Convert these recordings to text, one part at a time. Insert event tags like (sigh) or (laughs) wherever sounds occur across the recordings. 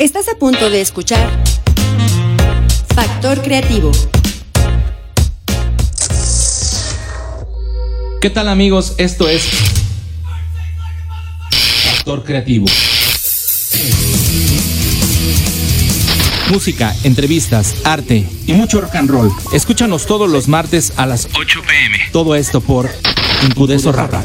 Estás a punto de escuchar Factor Creativo. ¿Qué tal amigos? Esto es Factor Creativo. Música, entrevistas, arte y mucho rock and roll. Escúchanos todos los martes a las 8 pm. Todo esto por Incudeso Radio.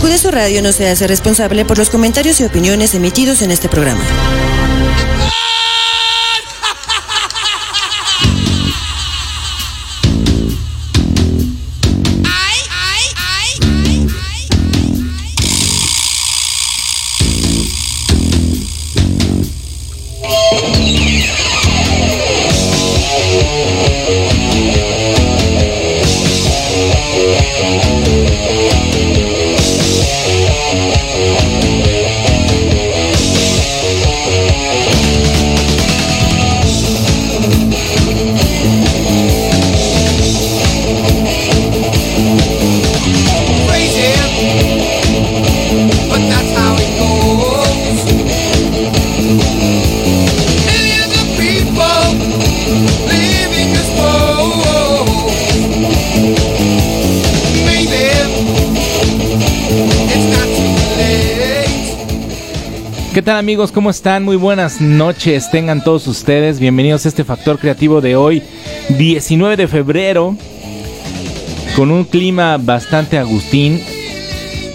Incudeso Radio no se hace responsable por los comentarios y opiniones emitidos en este programa. Amigos? ¿Cómo están? Muy buenas noches. Tengan todos ustedes bienvenidos a este Factor Creativo de hoy, 19 de febrero, con un clima bastante agustín.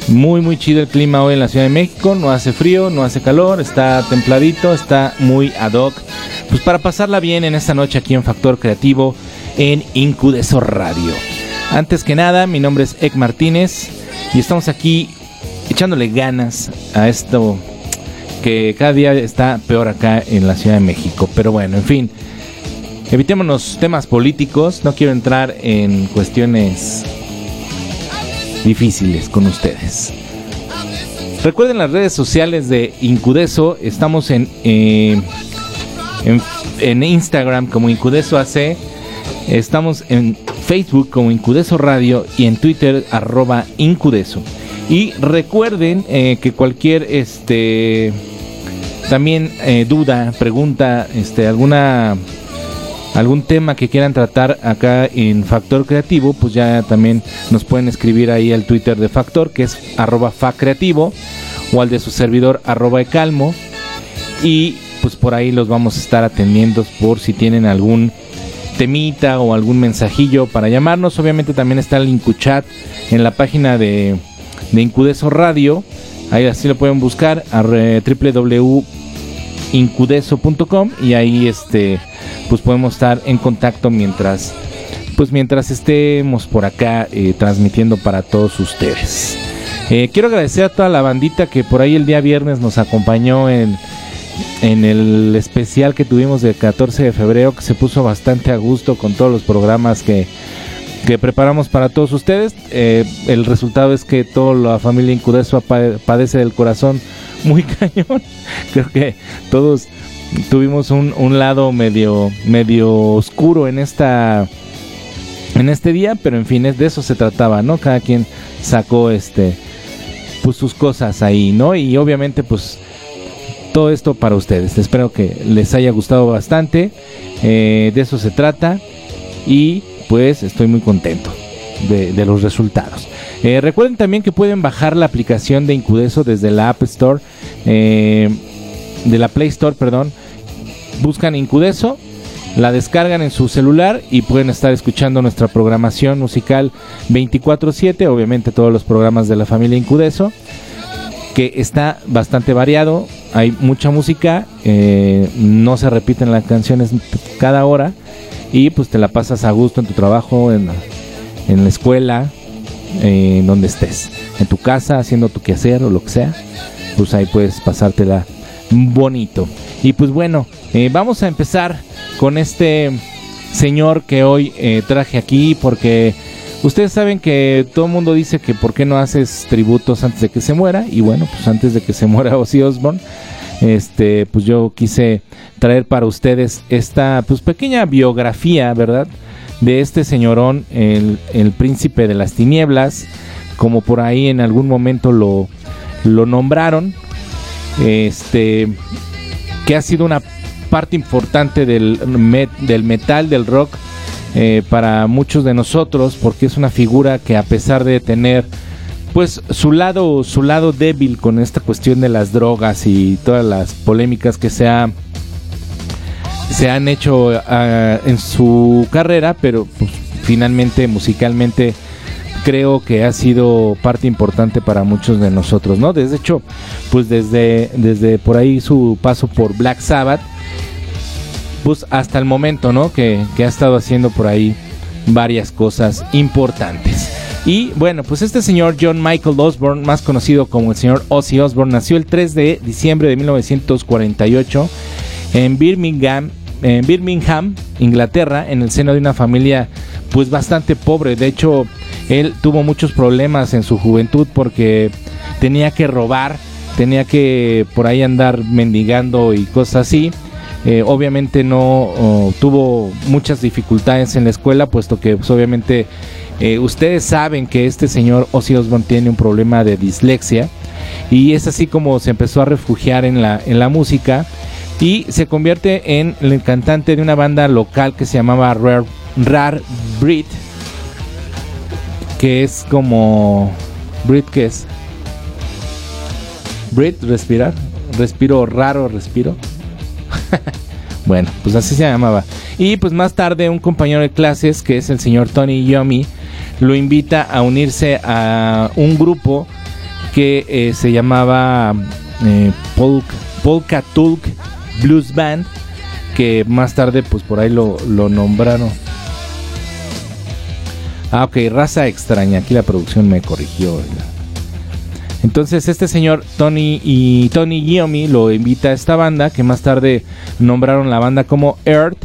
Muy, muy chido el clima hoy en la Ciudad de México. No hace frío, no hace calor, está templadito, está muy ad hoc. Pues para pasarla bien en esta noche aquí en Factor Creativo en Incudeso Radio. Antes que nada, mi nombre es Ek Martínez y estamos aquí echándole ganas a esto que cada día está peor acá en la Ciudad de México. Pero bueno, en fin, evitémonos temas políticos. No quiero entrar en cuestiones difíciles con ustedes. Recuerden las redes sociales de Incudeso. Estamos en, eh, en, Instagram como Incudeso AC. Estamos en Facebook como Incudeso Radio y en Twitter arroba Incudeso. Y recuerden eh, que cualquier este también eh, duda, pregunta, este, alguna algún tema que quieran tratar acá en Factor Creativo, pues ya también nos pueden escribir ahí al Twitter de Factor, que es arroba facreativo, o al de su servidor arroba ecalmo. Y pues por ahí los vamos a estar atendiendo por si tienen algún temita o algún mensajillo para llamarnos. Obviamente también está el Incuchat en la página de, de Incudeso Radio Ahí así lo pueden buscar a www.incudeso.com y ahí este pues podemos estar en contacto mientras pues mientras estemos por acá eh, transmitiendo para todos ustedes. Eh, quiero agradecer a toda la bandita que por ahí el día viernes nos acompañó en, en el especial que tuvimos del 14 de febrero, que se puso bastante a gusto con todos los programas que, que preparamos para todos ustedes. Eh, el resultado es que toda la familia Incudeso padece del corazón (laughs) muy cañón. Creo que todos tuvimos un, lado medio, medio oscuro en esta en este día, pero en fin, de eso se trataba, ¿no? Cada quien sacó este pues sus cosas ahí, ¿no? Y obviamente pues todo esto para ustedes. Espero que les haya gustado bastante. Eh, de eso se trata. Y pues estoy muy contento de, los resultados. Eh, recuerden también que pueden bajar la aplicación de Incudeso desde la App Store, eh, de la Play Store, perdón. Buscan Incudeso, la descargan en su celular y pueden estar escuchando nuestra programación musical 24/7, obviamente todos los programas de la familia Incudeso, que está bastante variado, hay mucha música, eh, no se repiten las canciones cada hora y pues te la pasas a gusto en tu trabajo, en, en la escuela, en donde estés, en tu casa haciendo tu quehacer o lo que sea, pues ahí puedes pasártela bonito. Y pues bueno, eh, vamos a empezar con este señor que hoy eh, traje aquí porque ustedes saben que todo el mundo dice que por qué no haces tributos antes de que se muera y bueno, pues antes de que se muera (laughs) Ozzy Osbourne este, pues yo quise traer para ustedes esta pues pequeña biografía, ¿verdad? de este señorón, el, el príncipe de las tinieblas, como por ahí en algún momento lo, lo nombraron, este, que ha sido una parte importante del, del metal, del rock, eh, para muchos de nosotros, porque es una figura que a pesar de tener pues su lado, su lado débil con esta cuestión de las drogas y todas las polémicas que se, se han hecho ah, en su carrera, pero pues, finalmente musicalmente creo que ha sido parte importante para muchos de nosotros, ¿no? Desde hecho, pues desde, desde por ahí su paso por Black Sabbath, pues hasta el momento, ¿no? Que, que ha estado haciendo por ahí varias cosas importantes. Y bueno, pues este señor John Michael Osborne, más conocido como el señor Ozzy Osbourne, nació el 3 de diciembre de 1948 en Birmingham, en Birmingham, Inglaterra, en el seno de una familia pues bastante pobre. De hecho, él tuvo muchos problemas en su juventud porque tenía que robar, tenía que por ahí andar mendigando y cosas así. Eh, obviamente no oh, tuvo muchas dificultades en la escuela, puesto que pues, obviamente eh, ustedes saben que este señor Ozzy Osbourne tiene un problema de dislexia y es así como se empezó a refugiar en la, en la música y se convierte en el cantante de una banda local que se llamaba Rare, Rare Brit, que es como... Brit, ¿qué es? Brit, respirar. Respiro raro, respiro. (laughs) bueno, pues así se llamaba. Y pues más tarde un compañero de clases, que es el señor Tony Yomi, lo invita a unirse a un grupo que eh, se llamaba eh, Polka, Tulk Blues Band, que más tarde pues por ahí lo, lo nombraron. Ah, ok, raza extraña. Aquí la producción me corrigió. Entonces este señor Tony y Tony Giomi lo invita a esta banda que más tarde nombraron la banda como Earth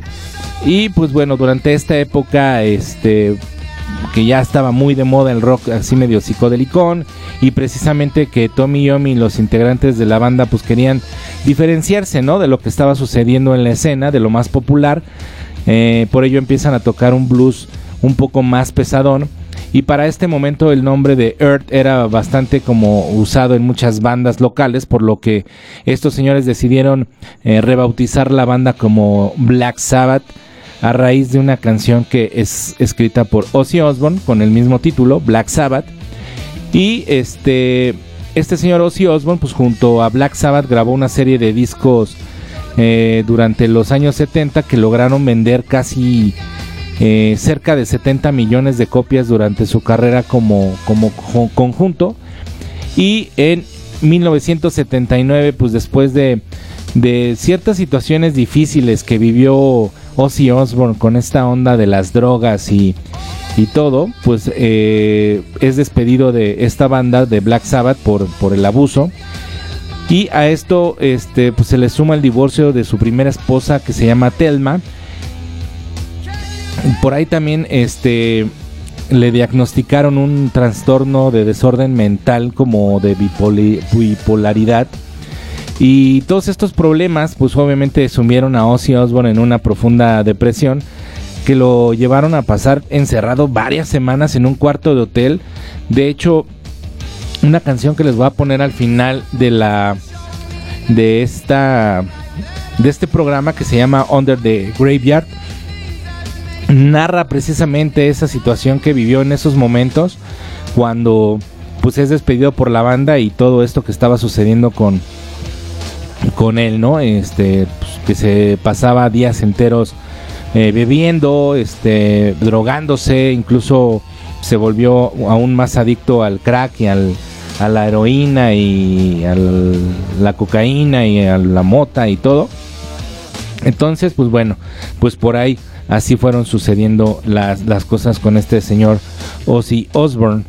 y pues bueno durante esta época este que ya estaba muy de moda el rock así medio psicodélico y precisamente que Tommy Yomi y los integrantes de la banda pues querían diferenciarse ¿no? de lo que estaba sucediendo en la escena, de lo más popular, eh, por ello empiezan a tocar un blues un poco más pesadón y para este momento el nombre de Earth era bastante como usado en muchas bandas locales, por lo que estos señores decidieron eh, rebautizar la banda como Black Sabbath a raíz de una canción que es escrita por Ozzy Osbourne con el mismo título, Black Sabbath. Y este, este señor Ozzy Osbourne, pues junto a Black Sabbath grabó una serie de discos eh, durante los años 70 que lograron vender casi eh, cerca de 70 millones de copias durante su carrera como, como conjunto. Y en 1979, pues después de, de ciertas situaciones difíciles que vivió Ozzy Osbourne con esta onda de las drogas y, y todo, pues eh, es despedido de esta banda de Black Sabbath por, por el abuso. Y a esto este, pues se le suma el divorcio de su primera esposa que se llama Telma. Por ahí también este, le diagnosticaron un trastorno de desorden mental como de bipolaridad y todos estos problemas, pues obviamente sumieron a Ozzy Osbourne en una profunda depresión que lo llevaron a pasar encerrado varias semanas en un cuarto de hotel. De hecho, una canción que les voy a poner al final de la de esta de este programa que se llama Under the Graveyard narra precisamente esa situación que vivió en esos momentos cuando pues es despedido por la banda y todo esto que estaba sucediendo con con él, ¿no? Este, pues, que se pasaba días enteros eh, bebiendo, este, drogándose, incluso se volvió aún más adicto al crack y al, a la heroína y a la cocaína y a la mota y todo. Entonces, pues bueno, pues por ahí así fueron sucediendo las, las cosas con este señor Ozzy Osbourne.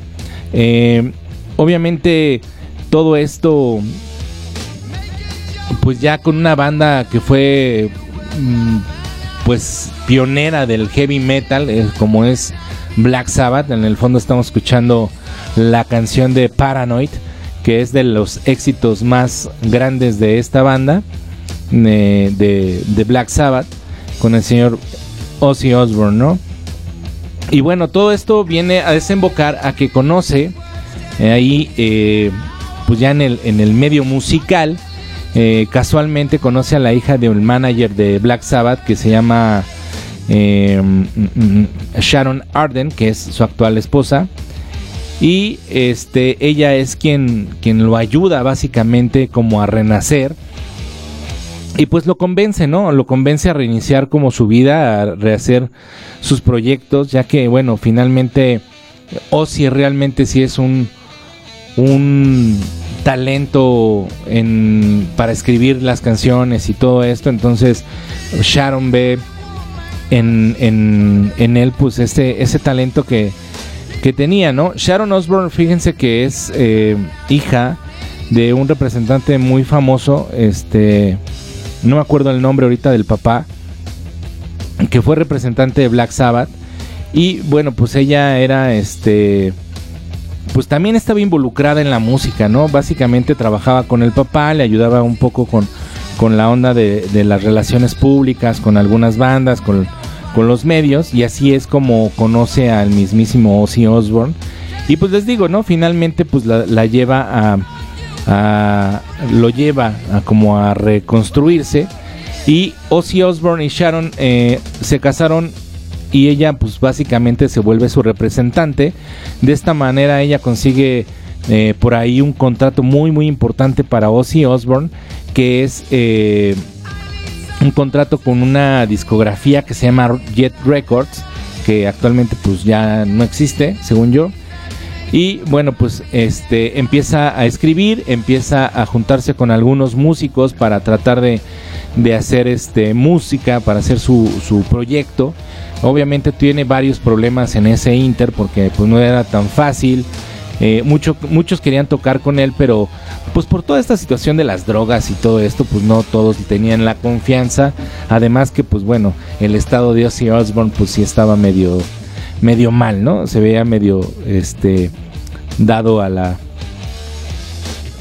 Eh, obviamente todo esto pues ya con una banda que fue mm, pues pionera del heavy metal, eh, como es Black Sabbath. En el fondo estamos escuchando la canción de Paranoid, que es de los éxitos más grandes de esta banda, de, de Black Sabbath, con el señor Ozzy Osbourne, ¿no? Y bueno, todo esto viene a desembocar a que conoce eh, ahí, eh, pues ya en el, en el medio musical, eh, casualmente conoce a la hija de un manager de Black Sabbath que se llama mm, mm, Sharon Arden, que es su actual esposa. Y este, ella es quien, quien lo ayuda básicamente como a renacer y pues lo convence, ¿no? Lo convence a reiniciar como su vida, a rehacer sus proyectos, ya que, bueno, finalmente Ozzy realmente sí es un, un talento en, para escribir las canciones y todo esto, entonces Sharon ve en, en, en él pues ese, ese talento que, que tenía, ¿no? Sharon Osbourne, fíjense que es eh, hija de un representante muy famoso, este no me acuerdo el nombre ahorita del papá, que fue representante de Black Sabbath. Y bueno, pues ella era este. Pues también estaba involucrada en la música, ¿no? Básicamente trabajaba con el papá, le ayudaba un poco con, con la onda de, las relaciones públicas, con algunas bandas, con, los medios. Y así es como conoce al mismísimo Ozzy Osbourne. Y pues les digo, ¿no? Finalmente pues la lleva a lo lleva a como a reconstruirse y Ozzy Osbourne y Sharon eh, se casaron y ella pues básicamente se vuelve su representante de esta manera ella consigue eh, por ahí un contrato muy muy importante para Ozzy Osbourne que es eh, un contrato con una discografía que se llama Jet Records que actualmente pues ya no existe según yo y bueno, pues este empieza a escribir, empieza a juntarse con algunos músicos para tratar de, hacer este música, para hacer su, su proyecto. Obviamente tiene varios problemas en ese inter porque pues no era tan fácil. Eh, muchos querían tocar con él, pero pues por toda esta situación de las drogas y todo esto, pues no todos tenían la confianza. Además que pues bueno, el estado de Ozzy Osbourne pues sí estaba medio medio mal, ¿no? Se veía medio este dado a la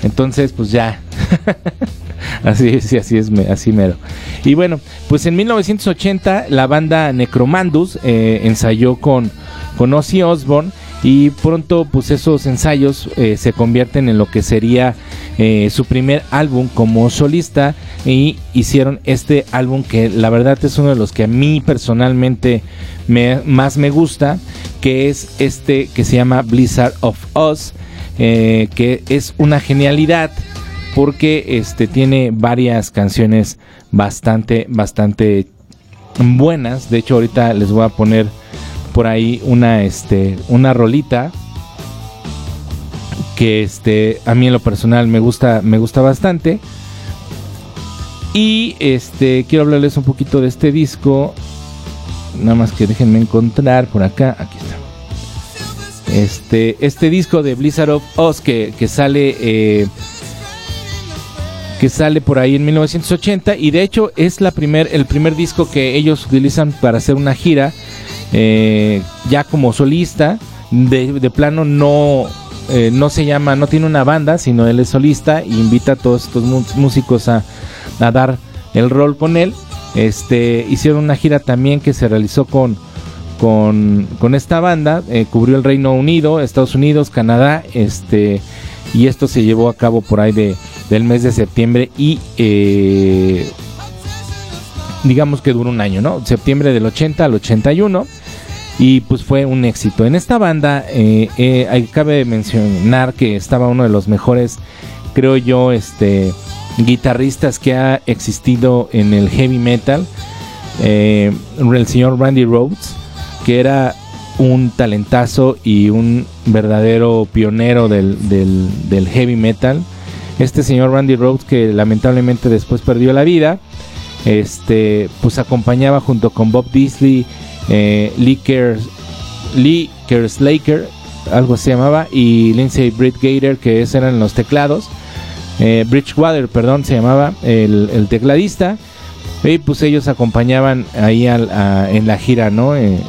entonces pues ya (laughs) así sí, así es así mero. Y bueno pues en 1980 la banda Necromandus eh, ensayó con con Ozzy Osbourne y pronto pues esos ensayos eh, se convierten en lo que sería eh, su primer álbum como solista y hicieron este álbum que la verdad es uno de los que a mí personalmente me, más me gusta que es este que se llama Blizzard of Us eh, que es una genialidad porque este tiene varias canciones bastante bastante buenas de hecho ahorita les voy a poner por ahí una, este, una rolita que este, a mí en lo personal me gusta, me gusta bastante. Y este, quiero hablarles un poquito de este disco. Nada más que déjenme encontrar por acá. Aquí está. Este, este disco de Blizzard of Oz que, sale eh, que sale por ahí en 1980 y de hecho es la primer, el primer disco que ellos utilizan para hacer una gira eh, ya como solista, de, plano no, eh, no se llama, no tiene una banda, sino él es solista e invita a todos estos músicos a, dar el rol con él. Este, hicieron una gira también que se realizó con, con, con esta banda, eh, cubrió el Reino Unido, Estados Unidos, Canadá, este, y esto se llevó a cabo por ahí de, del mes de septiembre y digamos que duró un año, ¿no? Septiembre del 80 al 81 y pues fue un éxito. En esta banda eh, eh, cabe mencionar que estaba uno de los mejores, creo yo, este guitarristas que ha existido en el heavy metal, eh, el señor Randy Rhodes, que era un talentazo y un verdadero pionero del, heavy metal. Este señor Randy Rhodes que lamentablemente después perdió la vida, este, pues acompañaba junto con Bob Disley eh, Lee, Kerslaker, algo se llamaba, y Lindsay Gator, que eran los teclados. Eh, Bridgewater, perdón, se llamaba el, tecladista. Y pues ellos acompañaban ahí en la gira, ¿no? Eh, eh,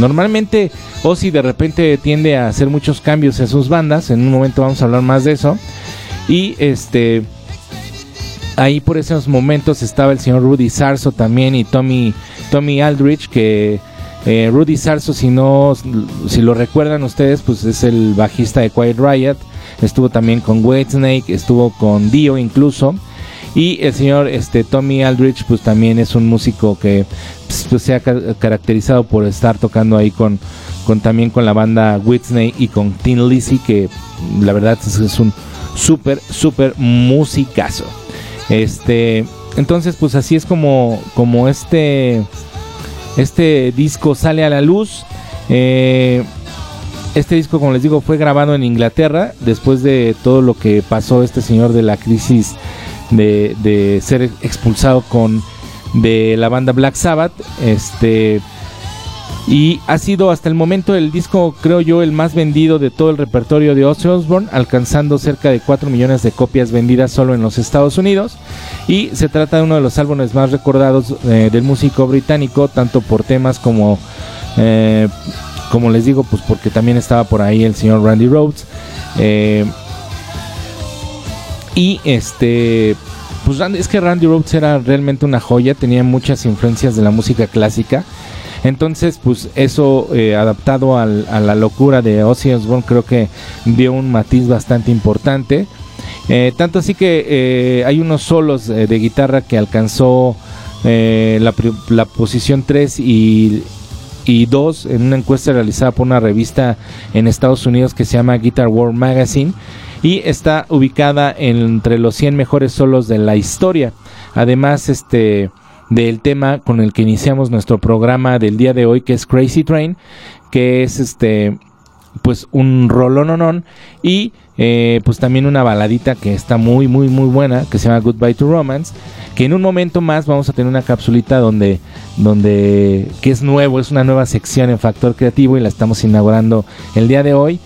normalmente Ozzy de repente tiende a hacer muchos cambios en sus bandas. En un momento vamos a hablar más de eso. Y este ahí por esos momentos estaba el señor Rudy Sarso también y Tommy, Tommy Aldrich que Eh, Rudy Sarso, si no, si lo recuerdan ustedes, pues es el bajista de Quiet Riot. Estuvo también con Whitesnake, estuvo con Dio incluso. Y el señor este, Tommy Aldrich, pues también es un músico que pues, pues se ha caracterizado por estar tocando ahí con, con también con la banda Whitney y con Tin Lizzy, que la verdad es, un súper, súper musicazo. Este, entonces, pues así es como, como este, este disco sale a la luz. Eh, este disco, como les digo, fue grabado en Inglaterra después de todo lo que pasó este señor de la crisis de, de ser expulsado con de la banda Black Sabbath. Este y ha sido hasta el momento el disco, creo yo, el más vendido de todo el repertorio de Ozzy Osbourne, alcanzando cerca de 4 millones de copias vendidas solo en los Estados Unidos. Y se trata de uno de los álbumes más recordados eh, del músico británico, tanto por temas como, eh, como les digo, pues porque también estaba por ahí el señor Randy Rhodes. Eh, y este, pues es que Randy Rhodes era realmente una joya, tenía muchas influencias de la música clásica. Entonces, pues eso eh, adaptado a la locura de Ozzy Osbourne creo que dio un matiz bastante importante. Eh, tanto así que eh, hay unos solos de guitarra que alcanzó la, posición 3 y, y 2 en una encuesta realizada por una revista en Estados Unidos que se llama Guitar World Magazine y está ubicada entre los 100 mejores solos de la historia. Además, este del tema con el que iniciamos nuestro programa del día de hoy, que es Crazy Train, que es este pues un rolononón y eh, pues también una baladita que está muy muy muy buena que se llama Goodbye to Romance que en un momento más vamos a tener una capsulita donde donde que es nuevo es una nueva sección en Factor Creativo y la estamos inaugurando el día de hoy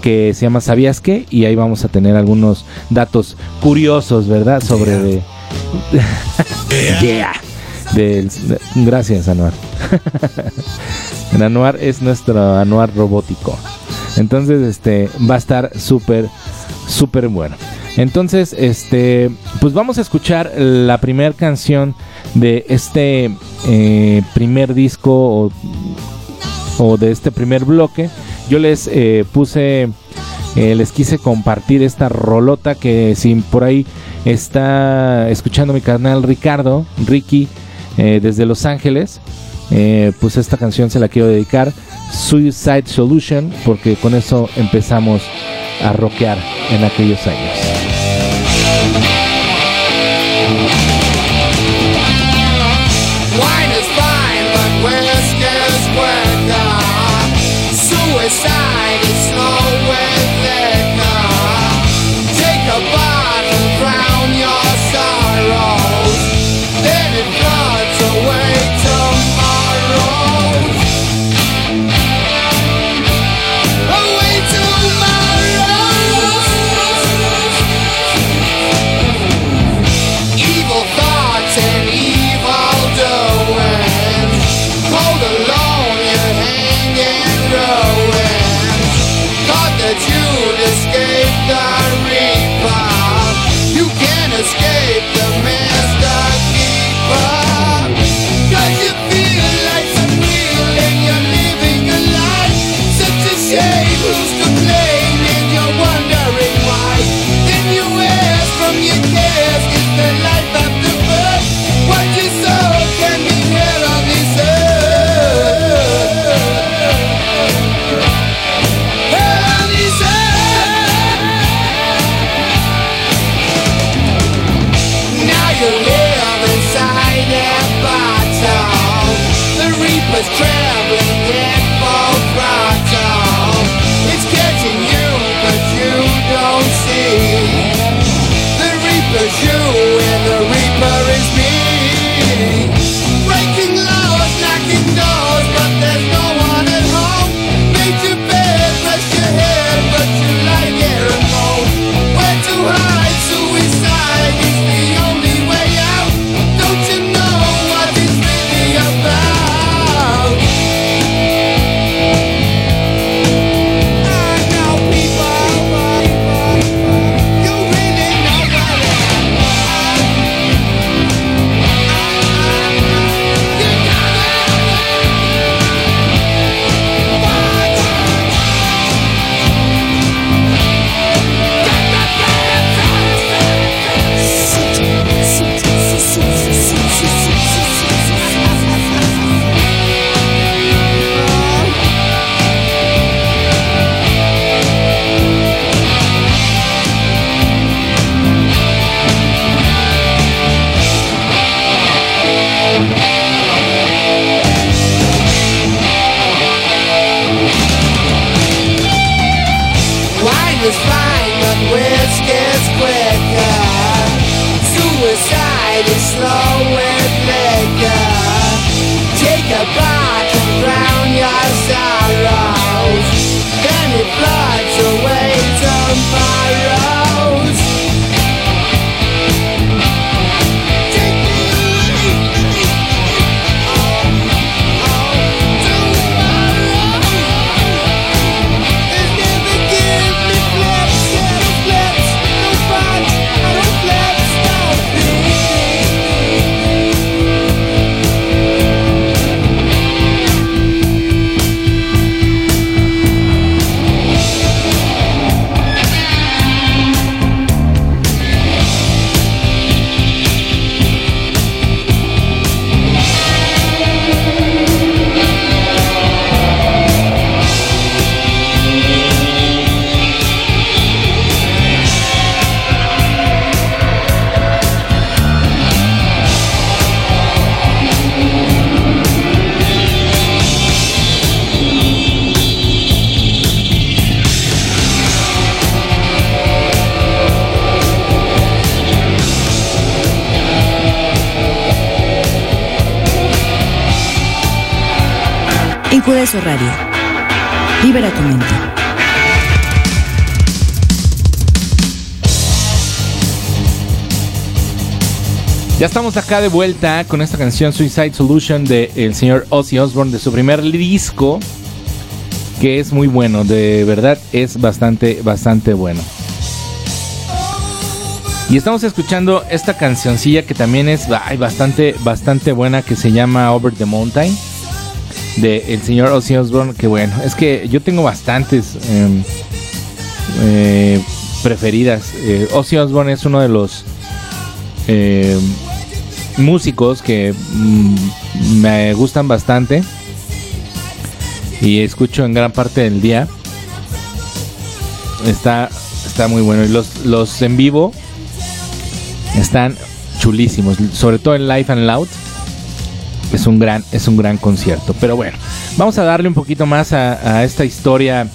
que se llama ¿Sabías qué? y ahí vamos a tener algunos datos curiosos verdad sobre de yeah gracias, Anuar. (laughs) el Anuar es nuestro Anuar robótico. Entonces, este va a estar súper, súper bueno. Entonces, este, pues vamos a escuchar la primera canción de este eh, primer disco o, de este primer bloque. Yo les eh, puse, eh, les quise compartir esta rolota que si por ahí está escuchando mi canal Ricardo, Ricky, eh, desde Los Ángeles. Eh, pues esta canción se la quiero dedicar, Suicide Solution, porque con eso empezamos a rockear en aquellos años. Incudeso Radio. Libera tu mente. Ya estamos acá de vuelta con esta canción Suicide Solution de el señor Ozzy Osbourne de su primer disco que es muy bueno, de verdad es bastante bastante bueno. Y estamos escuchando esta cancioncilla que también es bastante bastante buena que se llama Over the Mountain de el señor Ozzy Osbourne, que bueno, es que yo tengo bastantes em, eh, preferidas. Eh, Ozzy Osbourne es uno de los em, músicos que mm, me gustan bastante y escucho en gran parte del día. Está, está muy bueno. Y los, los en vivo están chulísimos. Sobre todo en Live and Loud es un gran, es un gran concierto. Pero bueno, vamos a darle un poquito más a, esta historia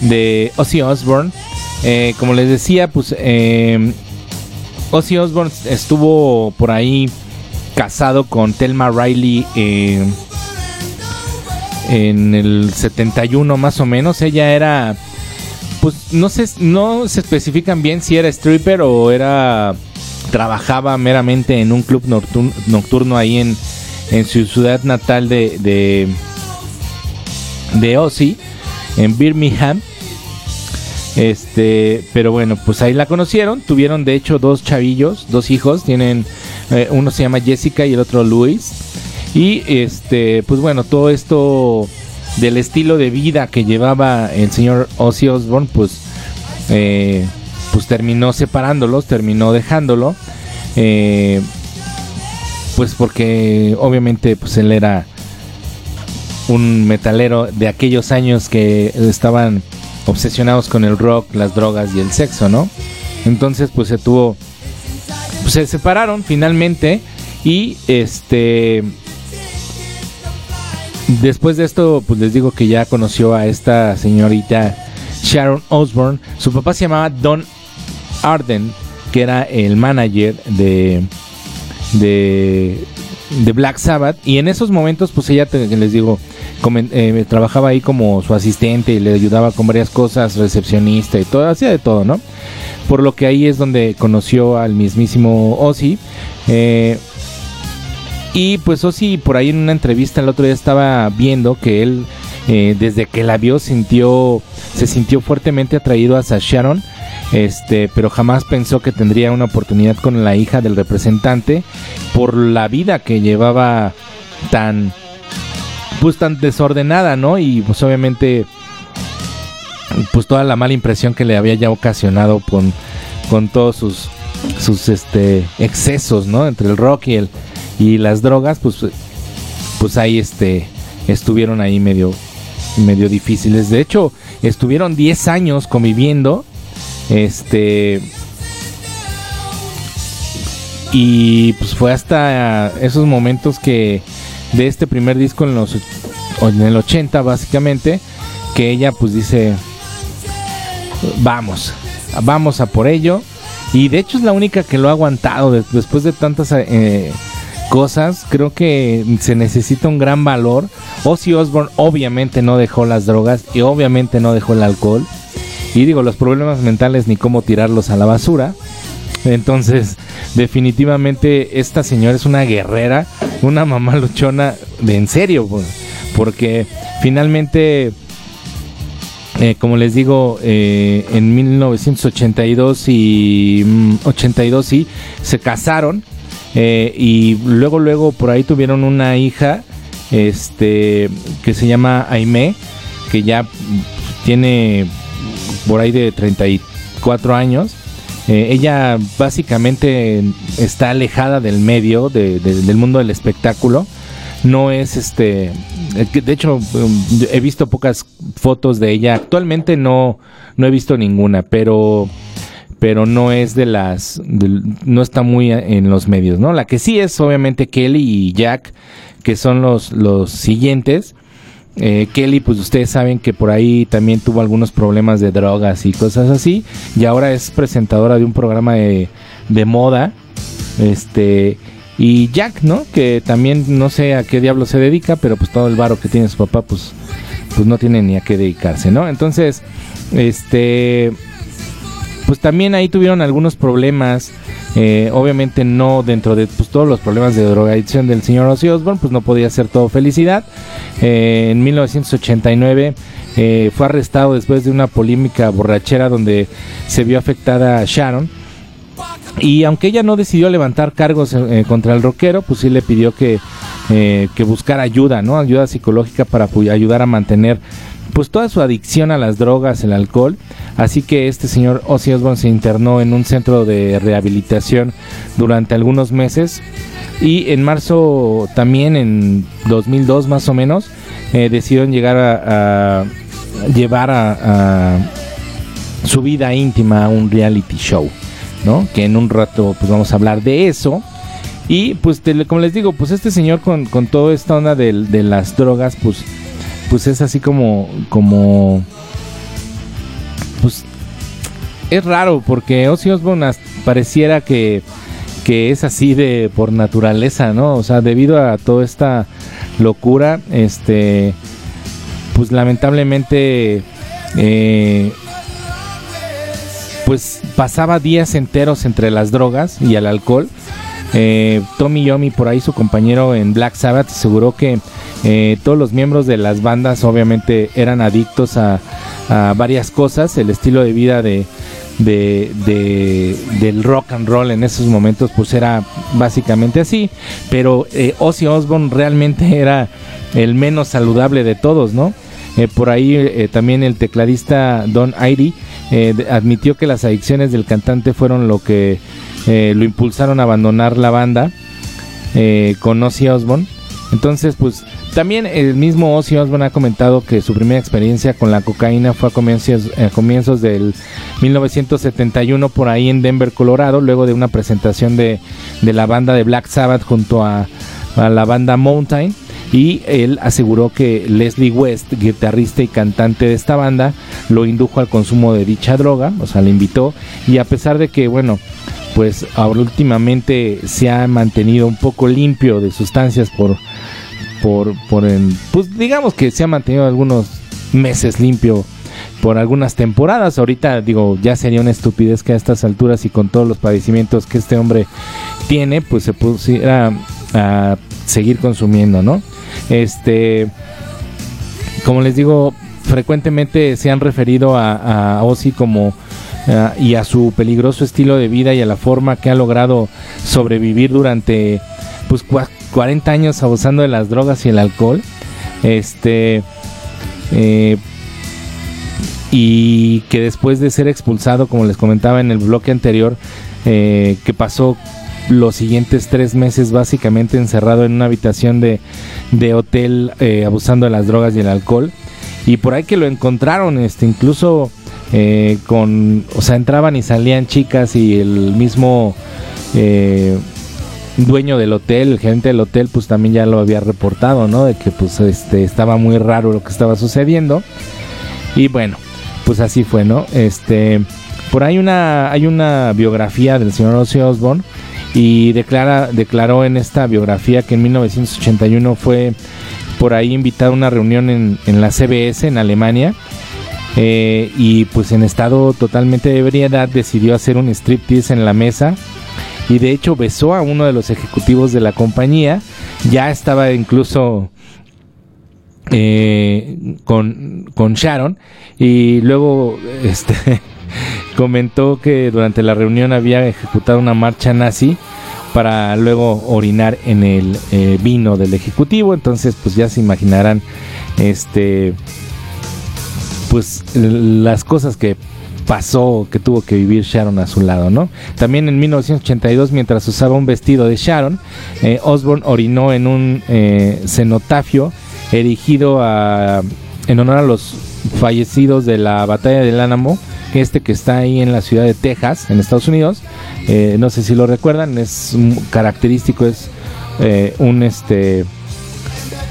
de Ozzy Osbourne. Eh, como les decía, pues eh, Ozzy Osbourne estuvo por ahí casado con Thelma Riley eh, en el 71 más o menos. Ella era, pues no se, no se especifican bien si era stripper o era trabajaba meramente en un club nocturno ahí en, en su ciudad natal de, de, de Ozzy, en Birmingham. Este, pero bueno, pues ahí la conocieron. Tuvieron de hecho dos chavillos, dos hijos. Tienen, eh, uno se llama Jessica y el otro Luis. Y este, pues bueno, todo esto del estilo de vida que llevaba el señor Ozzy Osbourne, pues, eh, pues terminó separándolos, terminó dejándolo. Eh, pues porque obviamente pues él era un metalero de aquellos años que estaban obsesionados con el rock, las drogas y el sexo, ¿no? Entonces pues se tuvo pues se separaron finalmente y este después de esto pues les digo que ya conoció a esta señorita Sharon Osbourne. Su papá se llamaba Don Arden, que era el manager de de, Black Sabbath. Y en esos momentos pues ella les digo eh, trabajaba ahí como su asistente y le ayudaba con varias cosas recepcionista y todo hacía de todo no por lo que ahí es donde conoció al mismísimo Ozzy. Eh, y pues Ozzy por ahí en una entrevista el otro día estaba viendo que él eh, desde que la vio sintió se sintió fuertemente atraído hacia Sharon este, pero jamás pensó que tendría una oportunidad con la hija del representante por la vida que llevaba tan pues tan desordenada, ¿no? Y pues obviamente pues toda la mala impresión que le había ya ocasionado con, con todos sus sus este excesos, ¿no? Entre el rock y el y las drogas, pues pues ahí este estuvieron ahí medio medio difíciles. De hecho, estuvieron 10 años conviviendo este. Y pues fue hasta esos momentos que de este primer disco en los en el 80 básicamente que ella pues dice vamos, vamos a por ello. Y de hecho es la única que lo ha aguantado después de tantas eh, cosas. Creo que se necesita un gran valor. Ozzy Osbourne obviamente no dejó las drogas y obviamente no dejó el alcohol. Y digo, los problemas mentales ni cómo tirarlos a la basura. Entonces, definitivamente esta señora es una guerrera, una mamá luchona de en serio, porque finalmente eh, como les digo, eh, en 1982 y 82 mm, sí, se casaron eh, y luego luego por ahí tuvieron una hija, este, que se llama Aime, que ya tiene por ahí de 34 años. ella básicamente está alejada del medio, del mundo del espectáculo. No es este de hecho um, he visto pocas fotos de ella. Actualmente no no he visto ninguna pero pero no es de las no está muy en los medios no la que sí es obviamente Kelly y Jack que son los los siguientes eh, Kelly pues ustedes saben que por ahí también tuvo algunos problemas de drogas y cosas así y ahora es presentadora de un programa de, de moda este y Jack, ¿no? Que también no sé a qué diablo se dedica, pero pues todo el varo que tiene su papá, pues, pues no tiene ni a qué dedicarse, ¿no? Entonces, este, pues también ahí tuvieron algunos problemas. Eh, obviamente no dentro de pues, todos los problemas de drogadicción del señor Ozzy Osbourne, pues no podía ser todo felicidad. Eh, en 1989 eh, fue arrestado después de una polémica borrachera donde se vio afectada Sharon y aunque ella no decidió levantar cargos contra el rockero, pues sí le pidió que, que buscara ayuda, ¿no? Ayuda psicológica para ayudar a mantener pues toda su adicción a las drogas, el alcohol. Así que este señor Ozzy Osbourne se internó en un centro de rehabilitación durante algunos meses. Y en marzo también, en 2002 más o menos, eh, decidieron llegar a, llevar a su vida íntima a un reality show. ¿no? Que en un rato pues vamos a hablar de eso. Y pues como les digo, pues este señor con, con toda esta onda de, las drogas, pues, pues es así como, como, pues es raro porque Ozzy Osbourne pareciera que, que es así de por naturaleza, ¿no? O sea, debido a toda esta locura, este, pues lamentablemente eh, pues pasaba días enteros entre las drogas y el alcohol. Eh, Tommy Yomi, por ahí su compañero en Black Sabbath, aseguró que eh, todos los miembros de las bandas obviamente eran adictos a, varias cosas, el estilo de vida de, del rock and roll en esos momentos pues era básicamente así, pero eh, Ozzy Osbourne realmente (laughs) era el menos saludable de todos, ¿no? por ahí también el tecladista Don Airy eh, admitió que las adicciones del cantante fueron lo que eh, lo impulsaron a abandonar la banda eh, con Ozzy Osbourne. Entonces, pues también el mismo Ozzy Osbourne ha comentado que su primera experiencia con la cocaína fue a comienzos, a comienzos del 1971 por ahí en Denver, Colorado, luego de una presentación de, de la banda de Black Sabbath junto a, a la banda Mountain. Y él aseguró que Leslie West, guitarrista y cantante de esta banda, lo indujo al consumo de dicha droga, o sea, le invitó. Y a pesar de que, bueno, pues ahora últimamente se ha mantenido un poco limpio de sustancias por por por pues digamos que se ha mantenido algunos meses limpio por algunas temporadas. Ahorita digo, ya sería una estupidez que a estas alturas y con todos los padecimientos que este hombre tiene, pues se pusiera a seguir consumiendo, ¿no? Este, como les digo, frecuentemente se han referido a, a Ozzy como y a su peligroso estilo de vida y a la forma que ha logrado sobrevivir durante pues 40 años abusando de las drogas y el alcohol. Este eh, y que después de ser expulsado, como les comentaba en el bloque anterior, eh, que pasó los siguientes tres meses básicamente encerrado en una habitación de, de hotel eh, abusando de las drogas y el alcohol. Y por ahí que lo encontraron, este, incluso eh, con, o sea, entraban y salían chicas y el mismo dueño del hotel, el gerente del hotel, pues también ya lo había reportado, ¿no? De que pues este estaba muy raro lo que estaba sucediendo. Y bueno, pues así fue, ¿no? Este, por ahí una, hay una biografía del señor Ozzy Osbourne y declara, declaró en esta biografía que en 1981 fue por ahí invitado a una reunión en, en la CBS en Alemania eh, y pues en estado totalmente de ebriedad decidió hacer un striptease en la mesa y de hecho besó a uno de los ejecutivos de la compañía. Ya estaba incluso eh, con, con Sharon y luego (laughs) este comentó que durante la reunión había ejecutado una marcha nazi para luego orinar en el eh, vino del ejecutivo entonces pues ya se imaginarán este pues las cosas que pasó, que tuvo que vivir Sharon a su lado, ¿no? También en 1982, mientras usaba un vestido de Sharon, eh, Osborne orinó en un eh, cenotafio erigido a, en honor a los fallecidos de la batalla del Álamo, este que está ahí en la ciudad de Texas, en Estados Unidos. Eh, no sé si lo recuerdan, es característico, es un este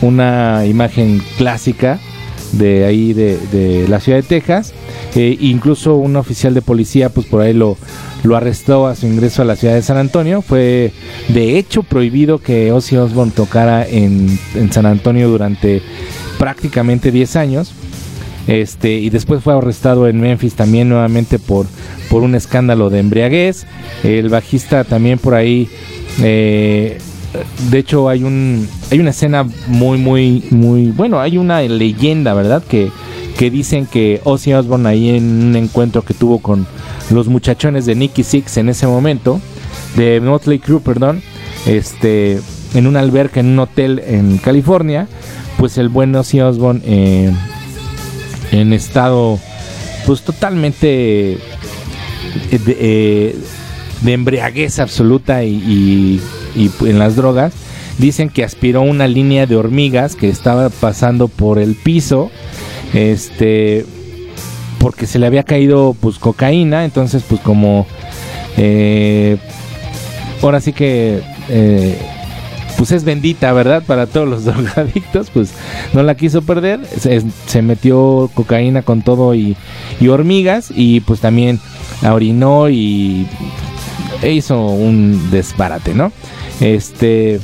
una imagen clásica de ahí de, la ciudad de Texas. Eh, incluso un oficial de policía, pues por ahí lo, lo arrestó a su ingreso a la ciudad de San Antonio. Fue de hecho prohibido que Ozzy Osbourne tocara en, en San Antonio durante prácticamente 10 años. Este, y después fue arrestado en Memphis también nuevamente por, por un escándalo de embriaguez. El bajista también por ahí eh, de hecho hay un hay una escena muy muy muy bueno hay una leyenda verdad que que dicen que Ozzy Osbourne ahí en un encuentro que tuvo con los muchachones de Nicky Six en ese momento de Motley Crue perdón este en un alberca en un hotel en California pues el buen Ozzy Osbourne eh, en estado pues totalmente eh, eh, de, embriaguez absoluta y y en las drogas, dicen que aspiró una línea de hormigas que estaba pasando por el piso, este, porque se le había caído pues cocaína, entonces pues como, eh, ahora sí que, eh, pues es bendita, ¿verdad? Para todos los (laughs) drogadictos, pues no la quiso perder, se, metió cocaína con todo y, y hormigas y pues también orinó y hizo un desbarate, ¿no? Este.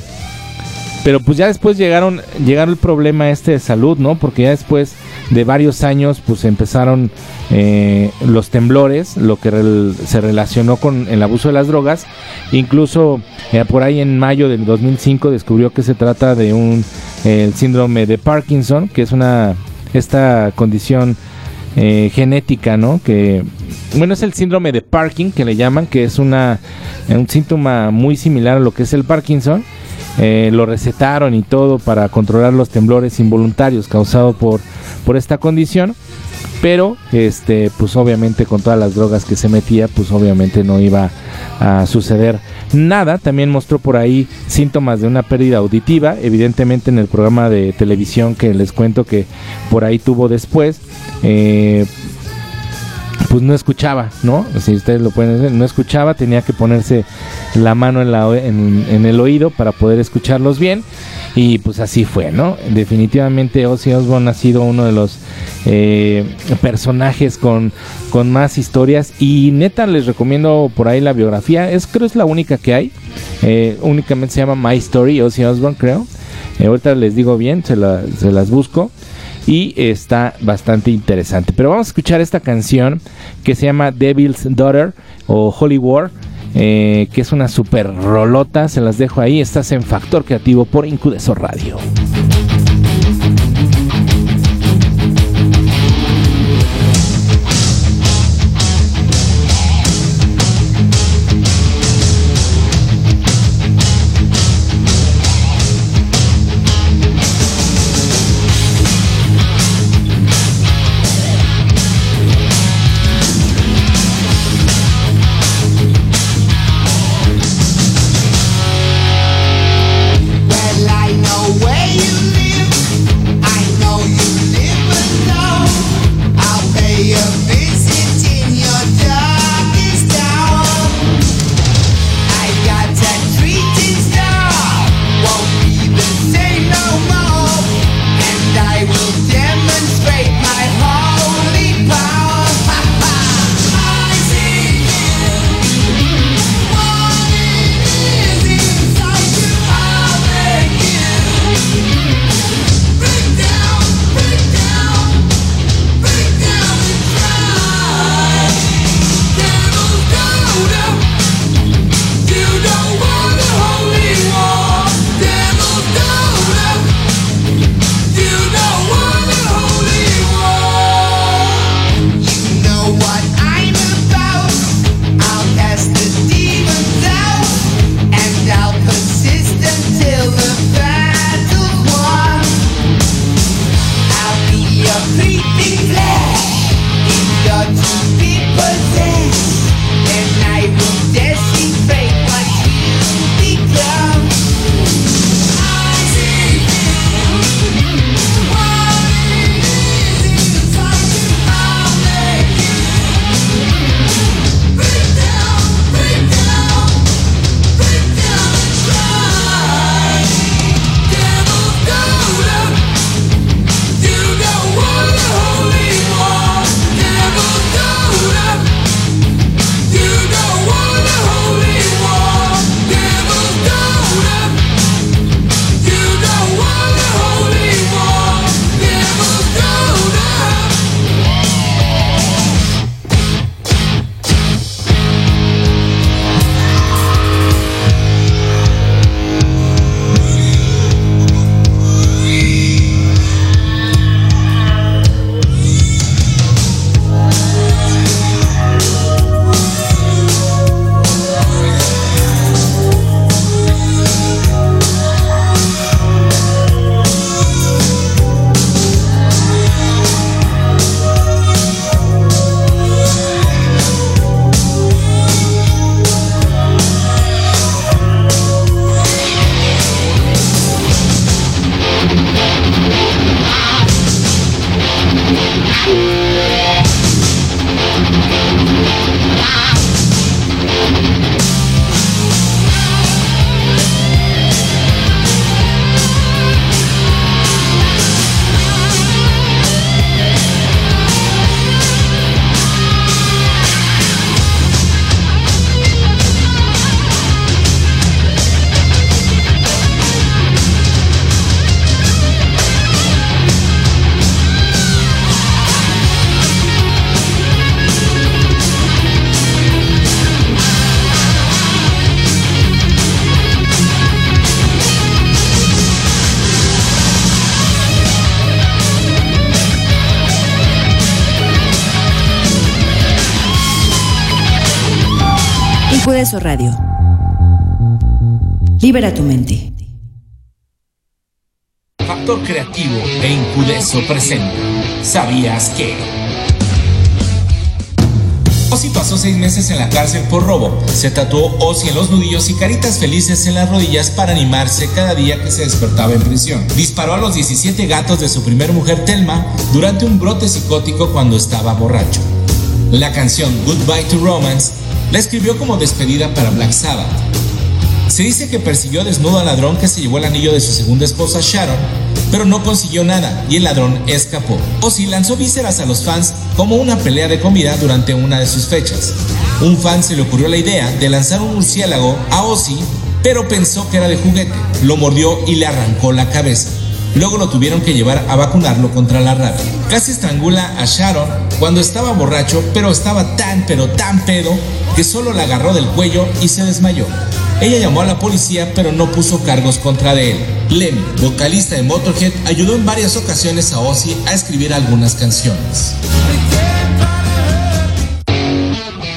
Pero pues ya después llegaron, llegaron el problema este de salud, ¿no? Porque ya después de varios años, pues empezaron eh, los temblores, lo que se relacionó con el abuso de las drogas. Incluso eh, por ahí en mayo del 2005 descubrió que se trata de un el síndrome de Parkinson, que es una esta condición eh, genética, ¿no? Que bueno, es el síndrome de Parking que le llaman, que es una un síntoma muy similar a lo que es el Parkinson. Eh, lo recetaron y todo para controlar los temblores involuntarios causados por, por esta condición pero este pues obviamente con todas las drogas que se metía pues obviamente no iba a suceder nada. También mostró por ahí síntomas de una pérdida auditiva. Evidentemente en el programa de televisión que les cuento que por ahí tuvo después eh, pues no escuchaba, ¿no? Si ustedes lo pueden ver, no escuchaba, tenía que ponerse la mano en, el oído para poder escucharlos bien. Y pues así fue, ¿no? Definitivamente Ozzy Osbourne ha sido uno de los eh, personajes con, más historias. Y neta les recomiendo por ahí la biografía. Es creo es la única que hay. Eh, únicamente se llama My Story, Ozzy Osbourne, creo. Eh, ahorita les digo bien, se las busco y está bastante interesante. Pero vamos a escuchar esta canción que se llama Devil's Daughter o Holy War. Eh, que es una super rolota, se las dejo ahí, estás en Factor Creativo por Incudeso Radio. possess. And I will. Incudeso Radio. Libera tu mente. Factor Creativo e Incudeso presenta ¿Sabías que? Ozzy pasó seis meses en la cárcel por robo. Se tatuó Ozzy en los nudillos y caritas felices en las rodillas para animarse cada día que se despertaba en prisión. Disparó a los 17 gatos de su primer mujer Telma durante un brote psicótico cuando estaba borracho. La canción Goodbye to Romance la escribió como despedida para Black Sabbath. Se dice que persiguió desnudo al ladrón que se llevó el anillo de su segunda esposa Sharon, pero no consiguió nada y el ladrón escapó. Ozzy lanzó vísceras a los fans como una pelea de comida durante una de sus fechas. Un fan se le ocurrió la idea de lanzar un murciélago a Ozzy, pero pensó que era de juguete. Lo mordió y le arrancó la cabeza. Luego lo tuvieron que llevar a vacunarlo contra la rabia. Casi estrangula a Sharon cuando estaba borracho, pero estaba tan pero tan pedo que solo la agarró del cuello y se desmayó. Ella llamó a la policía pero no puso cargos contra él. Lemmy, vocalista de Motorhead, ayudó en varias ocasiones a Ozzy a escribir algunas canciones.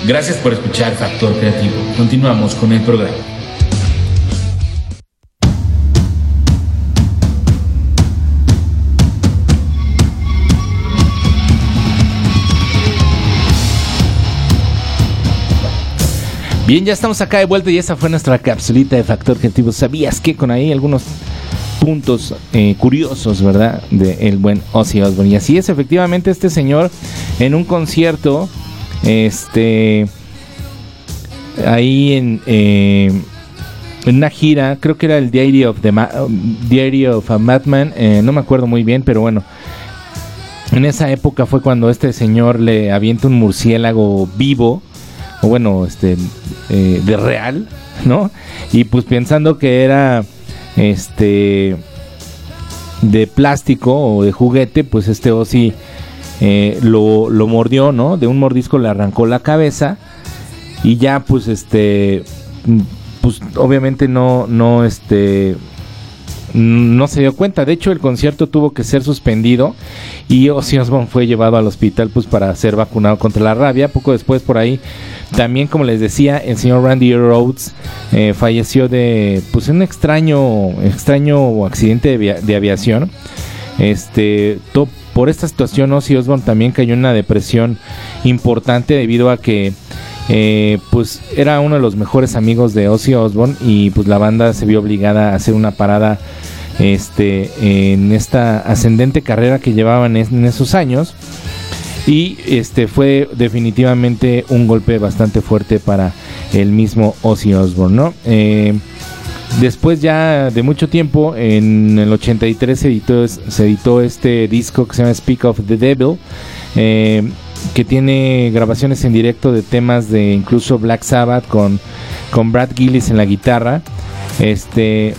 Gracias por escuchar Factor Creativo. Continuamos con el programa. Bien, ya estamos acá de vuelta y esa fue nuestra capsulita de Factor Creativo. ¿Sabías que con ahí algunos puntos eh, curiosos, ¿verdad? De el buen Ozzy Osbourne. Y así es, efectivamente, este señor en un concierto, este, ahí en, eh, en una gira, creo que era el Diary of, the Diary of a Madman, eh, no me acuerdo muy bien, pero bueno. En esa época fue cuando este señor le avienta un murciélago vivo o bueno, este, eh, de real, ¿no? Y pues pensando que era, este, de plástico o de juguete, pues este Ozzy eh, lo, lo mordió, ¿no? De un mordisco le arrancó la cabeza y ya, pues, este, pues obviamente no, no, este, no se dio cuenta. De hecho, el concierto tuvo que ser suspendido y Ozzy Osbourne fue llevado al hospital pues para ser vacunado contra la rabia. Poco después por ahí, también como les decía, el señor Randy Rhodes eh, falleció de pues un extraño extraño accidente de, aviación. Este, por esta situación Ozzy Osbourne también cayó en una depresión importante debido a que eh, pues era uno de los mejores amigos de Ozzy Osbourne y pues la banda se vio obligada a hacer una parada este en esta ascendente carrera que llevaban en esos años y este fue definitivamente un golpe bastante fuerte para el mismo Ozzy Osbourne, ¿no? Eh, después ya de mucho tiempo, en el 83 se editó, se editó este disco que se llama Speak of the Devil. Eh, que tiene grabaciones en directo de temas de incluso Black Sabbath con, con Brad Gillis en la guitarra. Este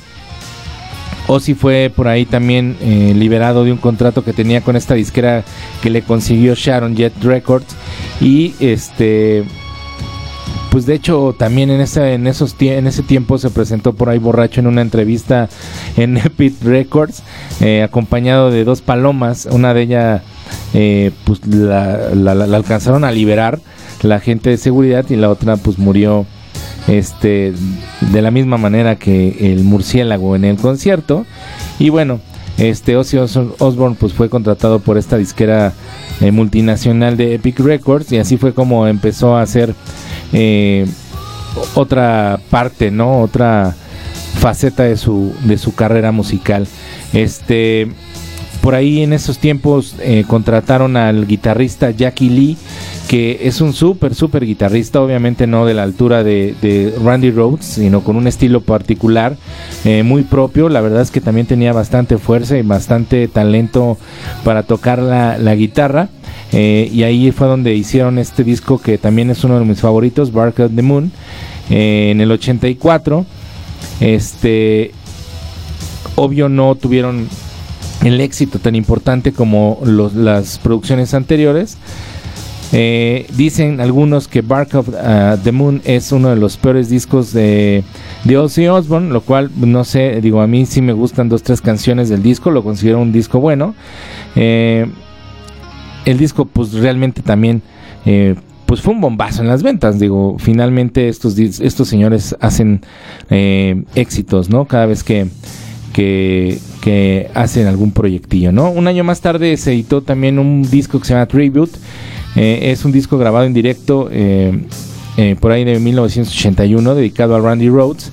Ozzy fue por ahí también eh, liberado de un contrato que tenía con esta disquera que le consiguió Sharon Jet Records y este pues de hecho también en ese en esos en ese tiempo se presentó por ahí borracho en una entrevista en (laughs) Epic Records eh, acompañado de dos palomas una de ellas eh, pues la, alcanzaron a liberar la gente de seguridad y la otra pues murió este de la misma manera que el murciélago en el concierto. Y bueno este Ozzy Osbourne pues fue contratado por esta disquera eh, multinacional de Epic Records y así fue como empezó a hacer eh, otra parte no otra faceta de su de su carrera musical. Este por ahí en esos tiempos eh, contrataron al guitarrista Jackie Lee, que es un súper, súper guitarrista, obviamente no de la altura de, Randy Rhodes, sino con un estilo particular, eh, muy propio. La verdad es que también tenía bastante fuerza y bastante talento para tocar la, guitarra. Eh, y ahí fue donde hicieron este disco que también es uno de mis favoritos, Bark of the Moon, en el 84. Este, obvio no tuvieron el éxito tan importante como las producciones anteriores. Eh, dicen algunos que Bark of uh, the Moon es uno de los peores discos de, de Ozzy Osbourne, lo cual no sé, digo, a mí sí me gustan dos, tres canciones del disco, lo considero un disco bueno. Eh, el disco pues realmente también eh, pues fue un bombazo en las ventas. Digo, finalmente estos, estos señores hacen eh, éxitos, ¿no? Cada vez que, que, hacen algún proyectillo, ¿no? Un año más tarde se editó también un disco que se llama Tribute. Eh, es un disco grabado en directo eh, por ahí de 1981, dedicado a Randy Rhodes.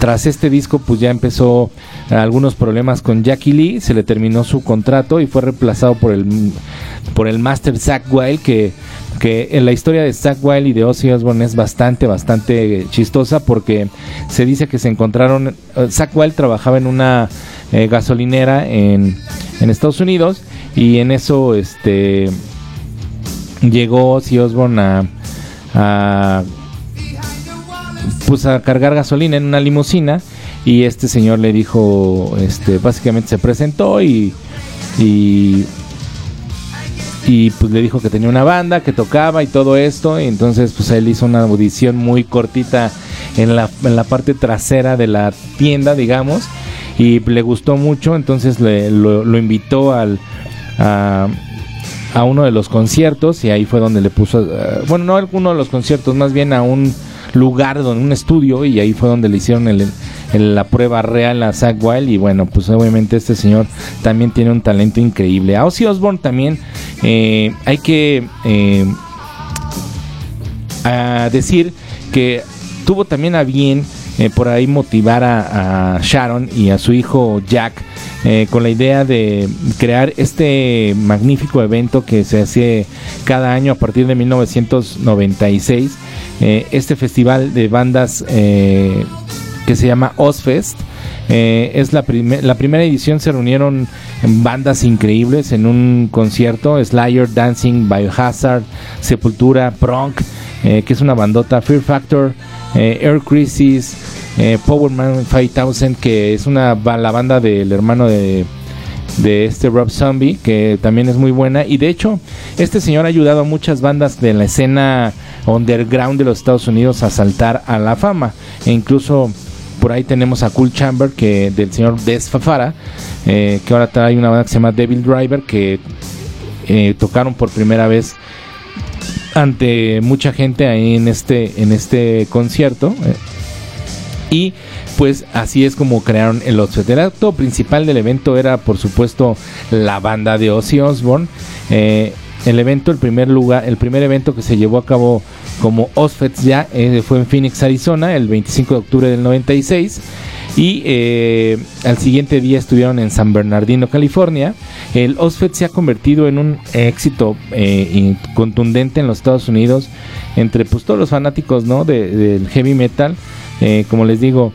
tras este disco, pues ya empezó algunos problemas con Jackie Lee, se le terminó su contrato y fue reemplazado por el por el Master Zack Wild que que en la historia de Zack Wild y de Ozzy Osbourne es bastante bastante chistosa porque se dice que se encontraron eh, Zack Wild trabajaba en una eh, gasolinera en, en Estados Unidos y en eso este llegó Ozzy Osbourne a, a pues a cargar gasolina en una limusina y este señor le dijo, este, básicamente se presentó y, y, pues le dijo que tenía una banda, que tocaba y todo esto, y entonces pues él hizo una audición muy cortita en la, en la parte trasera de la tienda, digamos, y le gustó mucho, entonces le, lo, invitó al... A, uno de los conciertos y ahí fue donde le puso, eh, bueno, no a uno de los conciertos, más bien a un lugar, donde un estudio y ahí fue donde le hicieron el, la prueba real a Zach Wild y bueno, pues obviamente este señor también tiene un talento increíble. A Ozzy Osbourne también eh, hay que eh, decir que tuvo también a bien eh, por ahí motivar a, Sharon y a su hijo Jack con la idea de crear este magnífico evento que se hace cada año a partir de 1996 este festival de bandas que se llama Ozfest. Eh, es la, la primera edición, se reunieron bandas increíbles en un concierto, Slayer, Dancing, Biohazard, Sepultura, Pronk, eh, que es una bandota, Fear Factor, eh, Air Crisis, Power Man 5000, que es una la banda del hermano de, de este Rob Zombie, que también es muy buena. Y de hecho, este señor ha ayudado a muchas bandas de la escena underground de los Estados Unidos a saltar a la fama. E incluso por ahí tenemos a Cool Chamber, que del señor Des Fafara, eh, que ahora trae una banda que se llama Devil Driver, que eh, tocaron por primera vez ante mucha gente ahí en este, en este concierto. Eh. y pues así es como crearon el Outfit. El acto principal del evento era, por supuesto, la banda de Ozzy Osbourne. El evento, el primer lugar, el primer evento que se llevó a cabo como Osfets ya eh, fue en Phoenix, Arizona, el 25 de octubre del 96. Y eh, al siguiente día estuvieron en San Bernardino, California. El Osfet se ha convertido en un éxito eh, contundente en los Estados Unidos entre pues, todos los fanáticos ¿no? del heavy metal. como les digo,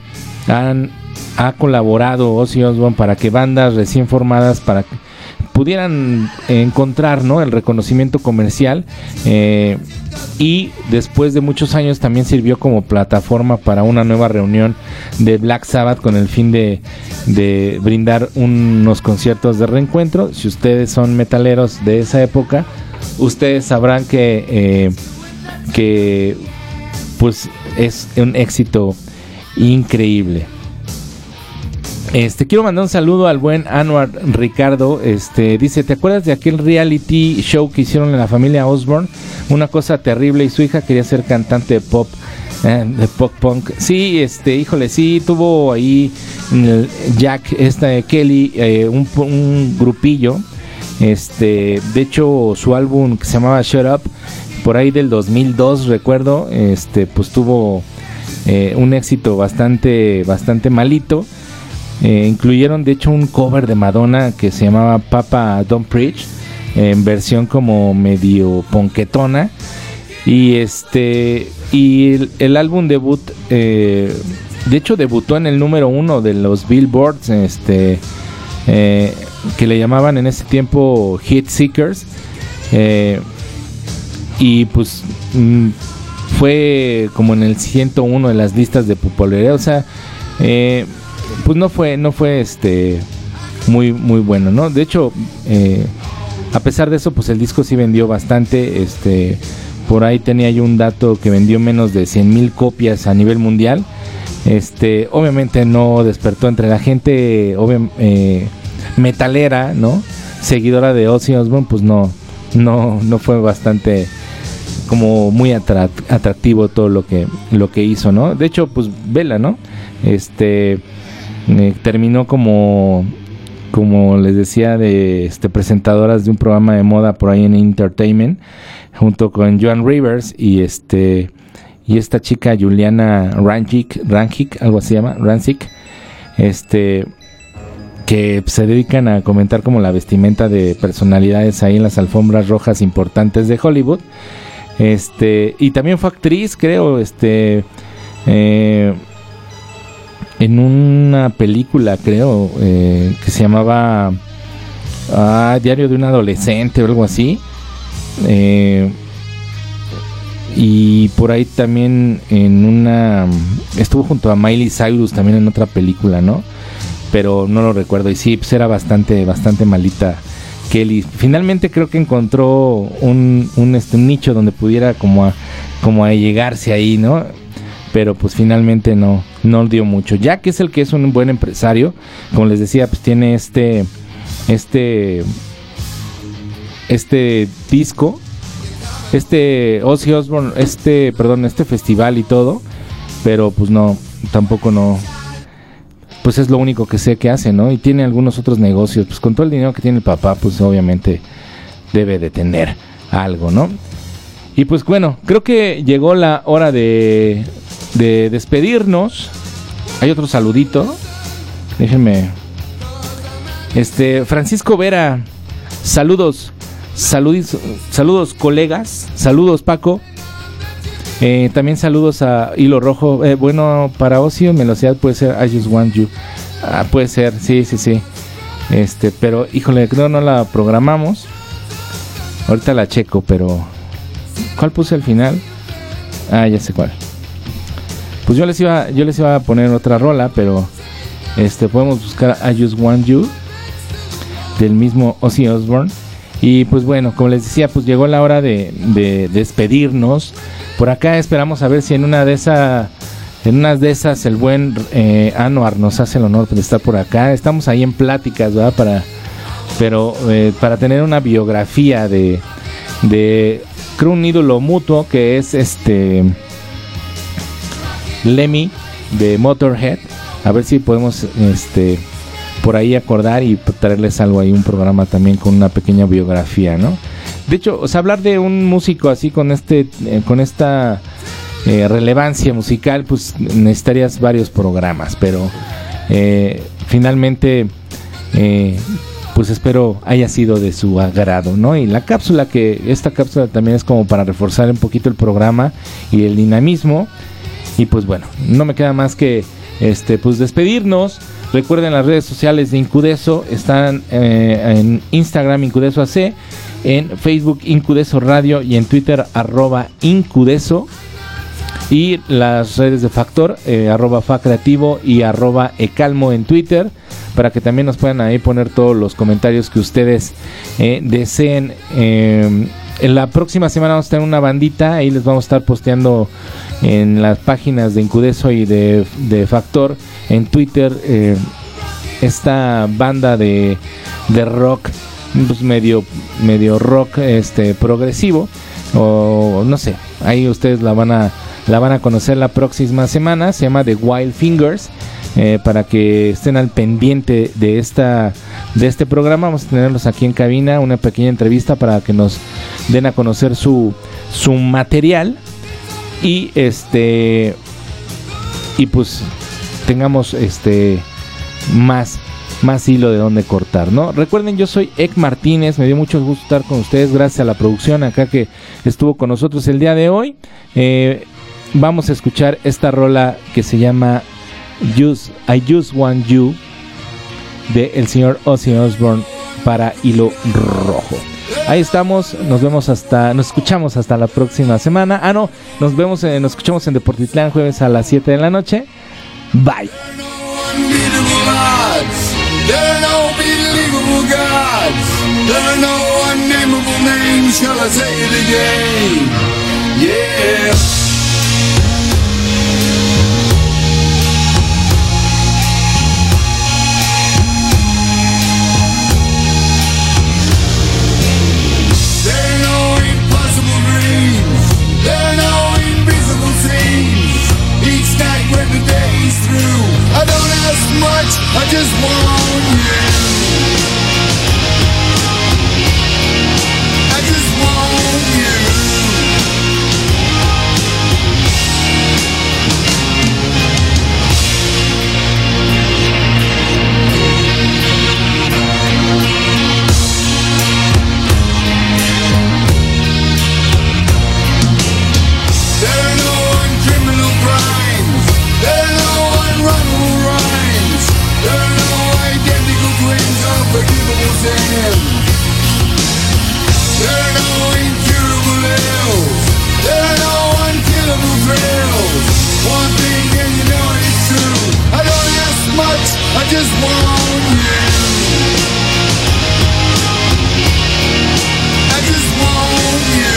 han, ha colaborado Ozzy Osbourne para que bandas recién formadas para pudieran encontrar ¿no? el reconocimiento comercial eh, y después de muchos años también sirvió como plataforma para una nueva reunión de Black Sabbath con el fin de, brindar unos conciertos de reencuentro. Si ustedes son metaleros de esa época, ustedes sabrán que, eh, que pues es un éxito increíble. Este, quiero mandar un saludo al buen Anwar Ricardo. Este, dice, ¿te acuerdas de aquel reality show que hicieron en la familia Osborne? Una cosa terrible y su hija quería ser cantante de pop, eh, de pop punk. Sí, este, híjole, sí, tuvo ahí Jack, esta Kelly, eh, un, grupillo. Este, de hecho, su álbum que se llamaba Shut Up, por ahí del 2002, recuerdo, este, pues tuvo eh, un éxito bastante, bastante malito. Eh, incluyeron de hecho un cover de Madonna que se llamaba Papa Don't Preach, en versión como medio ponquetona. Y este y el, álbum debut, eh, de hecho debutó en el número uno de los Billboards, este eh, que le llamaban en ese tiempo Hit Seekers. y pues mm, fue como en el 101 de las listas de popularidad. O sea, pues no fue, no fue este muy, muy bueno, ¿no? De hecho, eh, a pesar de eso, pues el disco sí vendió bastante. Este, por ahí tenía yo un dato que vendió menos de 100 mil copias a nivel mundial. Este, obviamente no despertó entre la gente eh, metalera, ¿no? Seguidora de Ozzy Osbourne, pues no, no, no fue bastante como muy atractivo todo lo que lo que hizo, ¿no? De hecho, pues Vela, ¿no? Este terminó como como les decía de este presentadoras de un programa de moda por ahí en Entertainment junto con Joan Rivers y este y esta chica Juliana Ranchik, Ranchik, algo así se llama, Rancic, este que se dedican a comentar como la vestimenta de personalidades ahí en las alfombras rojas importantes de Hollywood. Este, y también fue actriz, creo, este eh, en una película, creo, eh, que se llamaba ah, Diario de un adolescente o algo así. Eh, y por ahí también en una estuvo junto a Miley Cyrus también en otra película, ¿no? Pero no lo recuerdo y sí, pues era bastante bastante malita Kelly. Finalmente creo que encontró un, un, este, nicho donde pudiera como a, como a llegarse ahí, ¿no? Pero pues finalmente no no dio mucho. Ya que es el que es un buen empresario, como les decía, pues tiene este este este disco este Ozzy Osbourne, este, perdón, este festival y todo, pero pues no, tampoco no, pues es lo único que sé que hace, ¿no? Y tiene algunos otros negocios, pues con todo el dinero que tiene el papá, pues obviamente debe de tener algo, ¿no? Y pues bueno, creo que llegó la hora de, de despedirnos. Hay otro saludito. Déjenme. Este, Francisco Vera, saludos. Saludos, saludos colegas, saludos Paco. Eh, también saludos a Hilo Rojo. Eh, bueno, para ocio, velocidad puede ser I Just Want You. Ah, puede ser, sí, sí, sí. Este, pero híjole, creo no la programamos. Ahorita la checo, pero ¿cuál puse al final? Ah, ya sé cuál. Pues yo les iba, yo les iba a poner otra rola, pero este podemos buscar I Just Want You del mismo Ozzy Osbourne. Y pues bueno, como les decía, pues llegó la hora de, despedirnos. Por acá esperamos a ver si en una de esas, en unas de esas el buen eh, Anuar nos hace el honor de estar por acá. Estamos ahí en pláticas, ¿verdad? Para, pero eh, para tener una biografía de, de, creo un ídolo mutuo que es este Lemmy de Motorhead. A ver si podemos, este por ahí acordar y traerles algo ahí, un programa también con una pequeña biografía, ¿no? De hecho, o hablar de un músico así con este, eh, con esta eh, relevancia musical, pues necesitarías varios programas, pero eh, finalmente, pues espero haya sido de su agrado, ¿no? Y la cápsula que, esta cápsula también es como para reforzar un poquito el programa y el dinamismo. Y pues bueno, no me queda más que, este, pues despedirnos. Recuerden las redes sociales de Incudeso, están eh, en Instagram Incudeso AC, en Facebook Incudeso Radio y en Twitter arroba Incudeso. Y las redes de Factor, eh, arroba Fa Creativo y arroba Ecalmo en Twitter, para que también nos puedan ahí poner todos los comentarios que ustedes eh, deseen. en la próxima semana vamos a tener una bandita, ahí les vamos a estar posteando en las páginas de Incudeso y de, de Factor en Twitter eh, esta banda de, de rock pues medio medio rock este progresivo o no sé ahí ustedes la van a la van a conocer la próxima semana se llama The Wild Fingers eh, para que estén al pendiente de esta de este programa. Vamos a tenerlos aquí en cabina una pequeña entrevista para que nos den a conocer su su material y este y pues tengamos este más más hilo de donde cortar, ¿no? Recuerden, yo soy Ek Martínez, me dio mucho gusto estar con ustedes, gracias a la producción acá que estuvo con nosotros el día de hoy. Eh, vamos a escuchar esta rola que se llama I Just Want You de el señor Ozzy Osbourne para Hilo Rojo. Ahí estamos, nos vemos hasta, nos escuchamos hasta la próxima semana. Ah, no, nos vemos, eh, nos escuchamos en Deportitlán jueves a las 7 de la noche. Bye. Yeah. I just want you. I just want you.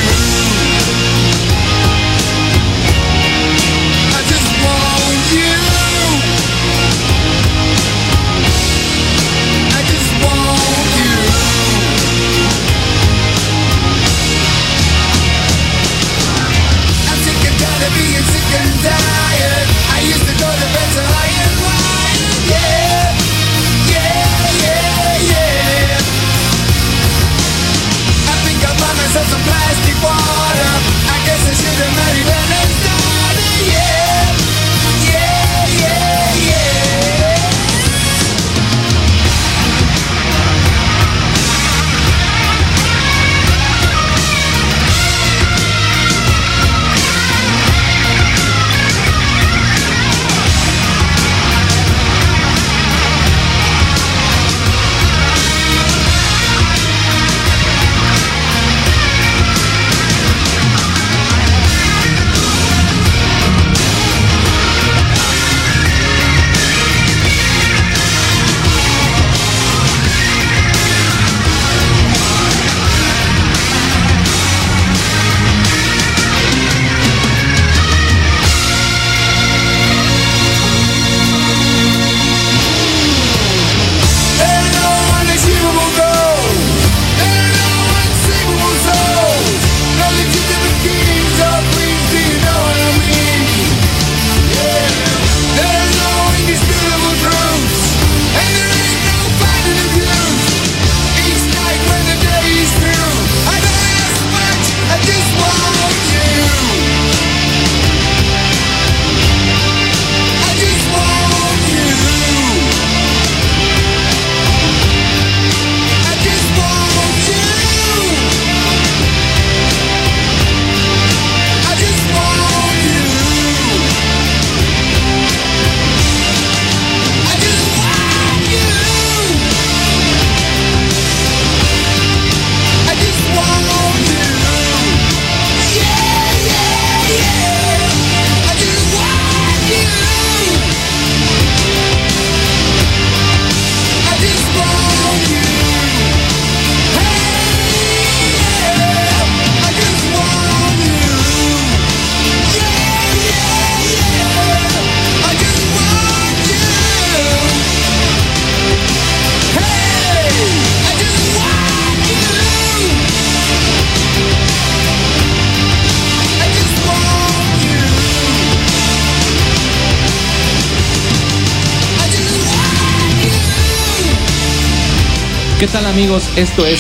Amigos? Esto es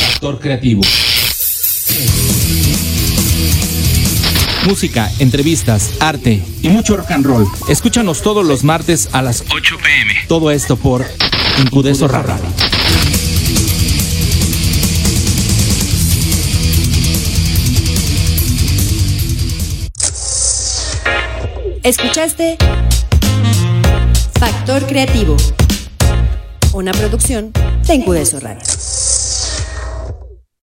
Factor Creativo. Música, entrevistas, arte y mucho rock and roll. Escúchanos todos los martes a las 8 pm. Todo esto por Incudeso Rara. Escuchaste Factor Creativo una producción de Incudeso Radio.